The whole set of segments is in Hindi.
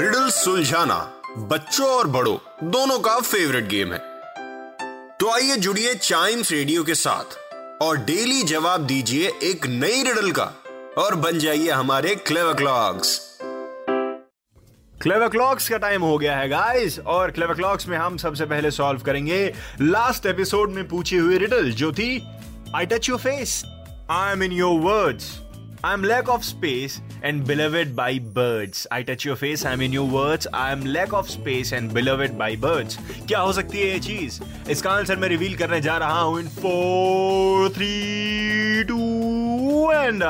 रिडल सुलझाना बच्चों और बड़ों, दोनों का फेवरेट गेम है। तो आइए जुड़िए चाइम्स रेडियो के साथ और डेली जवाब दीजिए एक नई रिडल का और बन जाइए हमारे क्लेवर क्लॉक्स क्लेवर क्लॉक्स का टाइम हो गया है गाइस और क्लेवर क्लॉक्स में हम सबसे पहले सॉल्व करेंगे लास्ट एपिसोड में पूछी हुई रिडल जो थी I touch your face I am in your words I'm lack of space and beloved by birds. I touch your face, I'm in your words. I'm lack of space and beloved by birds. क्या हो सकती है ये चीज इसका आंसर मैं रिवील करने जा रहा हूं in four three two and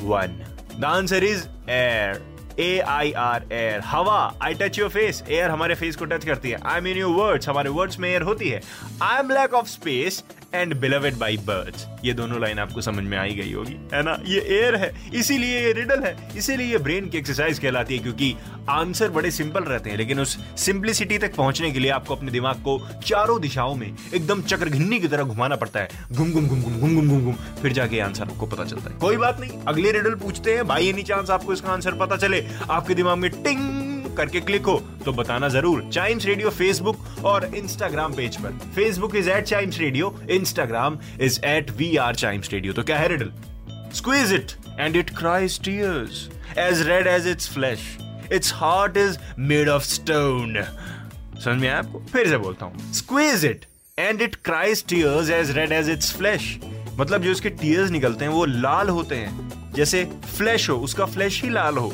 one the answer is air A I R air हवा I touch your face air हमारे फेस को टच करती है. आई मीन योर वर्ड्स हमारे वर्ड्स में एयर होती है. I am lack of space and beloved by birds ये दोनों लाइन आपको समझ में आई गई होगी. है ना? ये एयर है. इसीलिए ये रिडल है. इसीलिए ये ब्रेन की एक्सरसाइज कहलाती है क्योंकि आंसर बड़े सिंपल रहते हैं, लेकिन उस सिंप्लिसिटी तक पहुँचने के लिए आपको अपने दिमाग को चारों दिशाओं में एकदम चक्र चक्रघिन्नी की तरह घुमाना पड़ता है. घुम घुम घुम घुम घुम घुम घुम घुम, फिर जाके आंसर आपको पता चलता है. कोई बात नहीं. अगले रिडल पूछते हैं. बाई एनी चांस आपको इसका आंसर पता चले. आपके दिमाग में टिंग करके क्लिक हो तो बताना ज़रूर चाइम्स रेडियो फेसबुक और इंस्टाग्राम पेज पर। Facebook is at Chimes Radio Instagram is at we are Chimes Radio तो क्या है riddle Squeeze it, and it cries tears, as red as its flesh. Its heart is made of stone. समझ में आपको? फिर से बोलता हूँ। Squeeze it and it cries tears as red as its flesh मतलब जो उसके टीयर्स निकलते हैं वो लाल होते हैं। जैसे फ्लैश हो उसका फ्लैश ही लाल हो।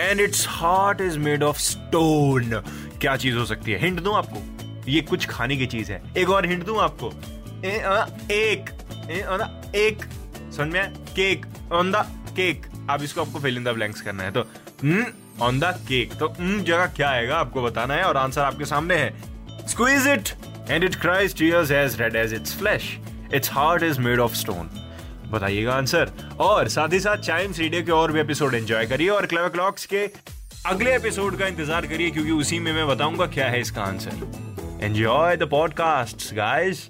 And its heart is made of stone क्या चीज़ हो सकती है? हिंट दूँ आपको? ये कुछ खाने की चीज़ है। एक और हिंट दूँ आपको? ए, अ, एक। ए, ना, एक। समझ में केक ऑन द केक अब इसको आपको फिल इन द ब्लैंक्स करना है। तो ऑन द केक तो हम्म जगह क्या आएगा? आपको बताना है और आंसर आपके सामने है। Squeeze it and it cries tears as red as its flesh its heart is made of stone बताइएगा आंसर। और साथ ही साथ चाइम्स रेडियो के और भी एपिसोड एंजॉय करिए और क्लेवर क्लॉक्स के अगले एपिसोड का इंतज़ार करिए, क्योंकि उसी में मैं बताऊँगा क्या है इसका answer enjoy the podcast guys